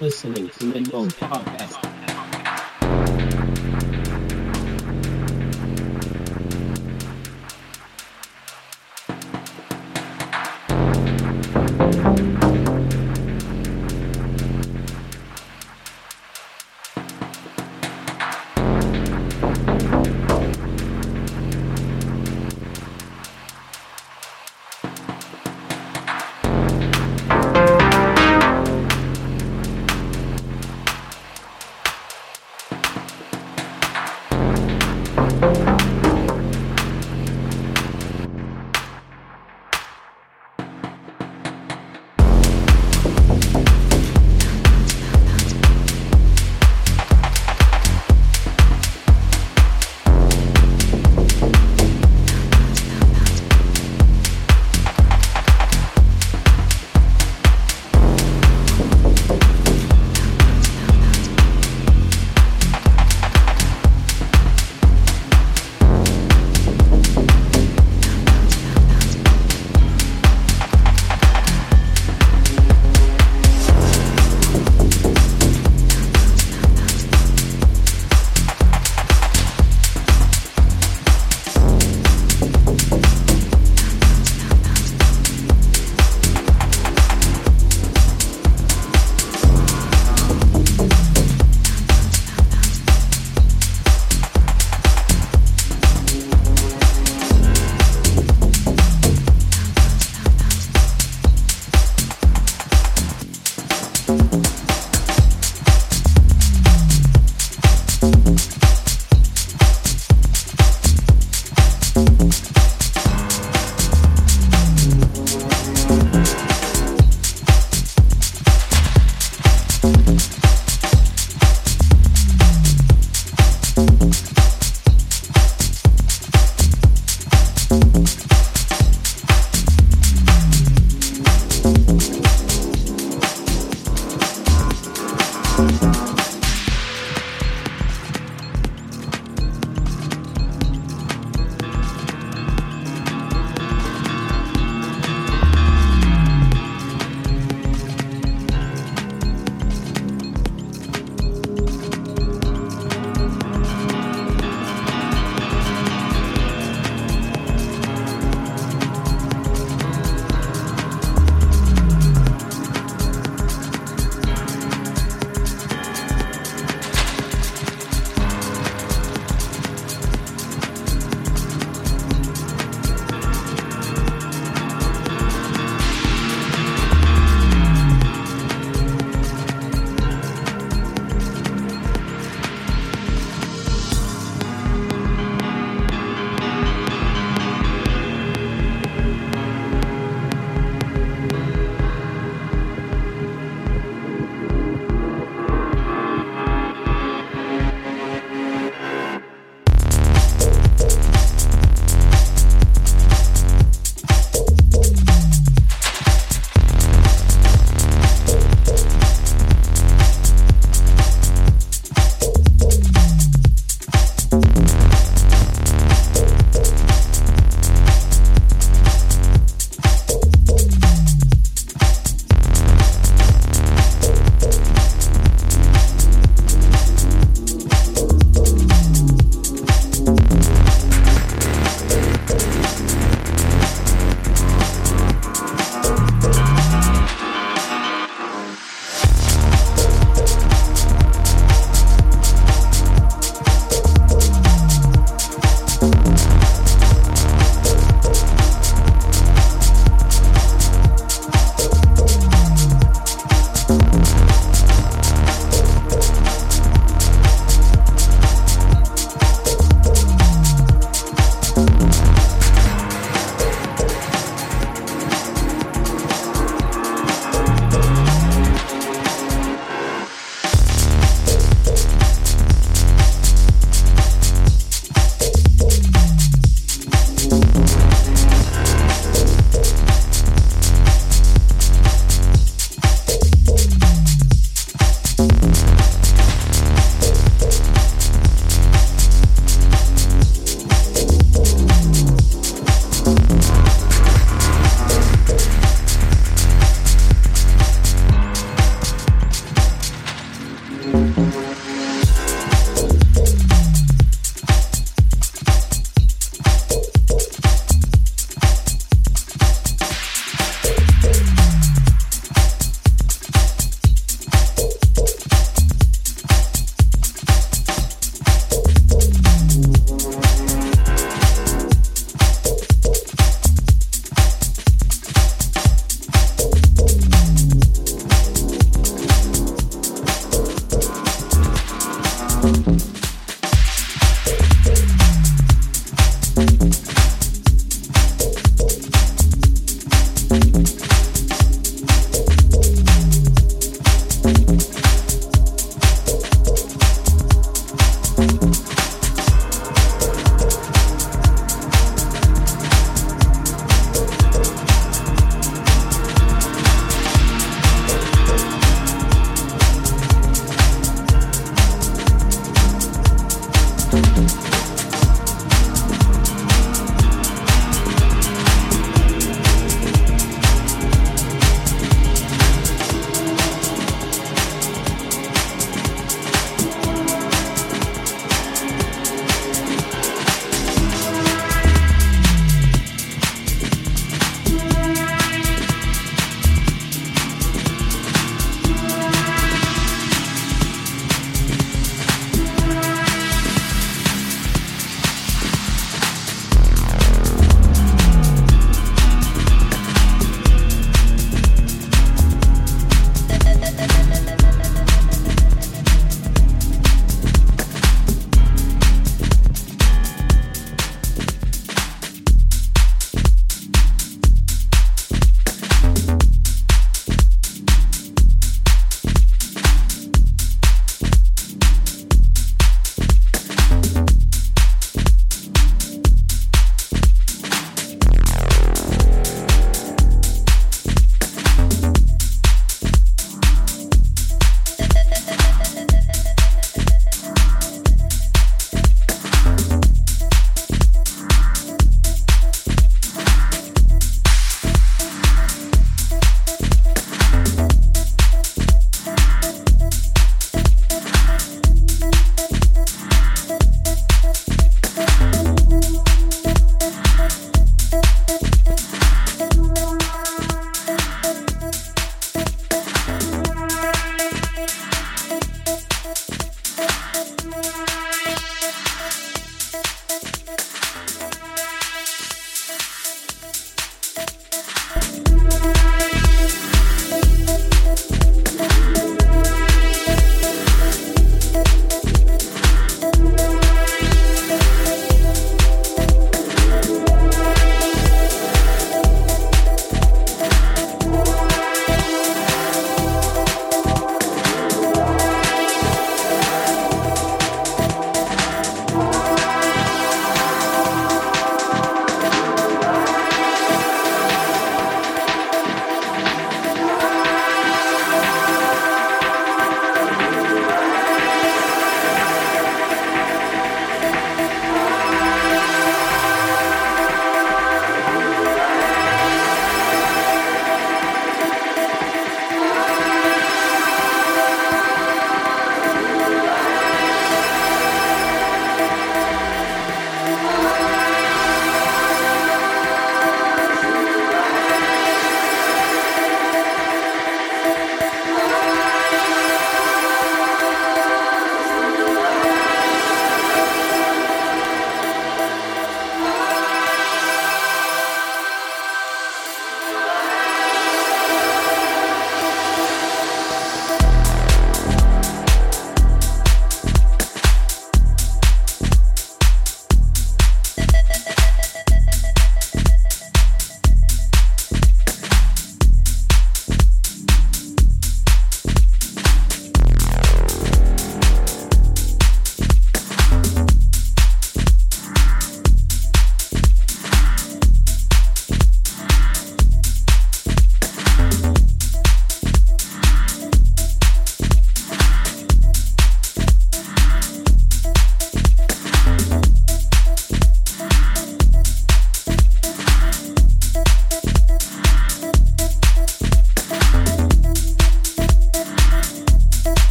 listening to Mendel Podcast.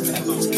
Thank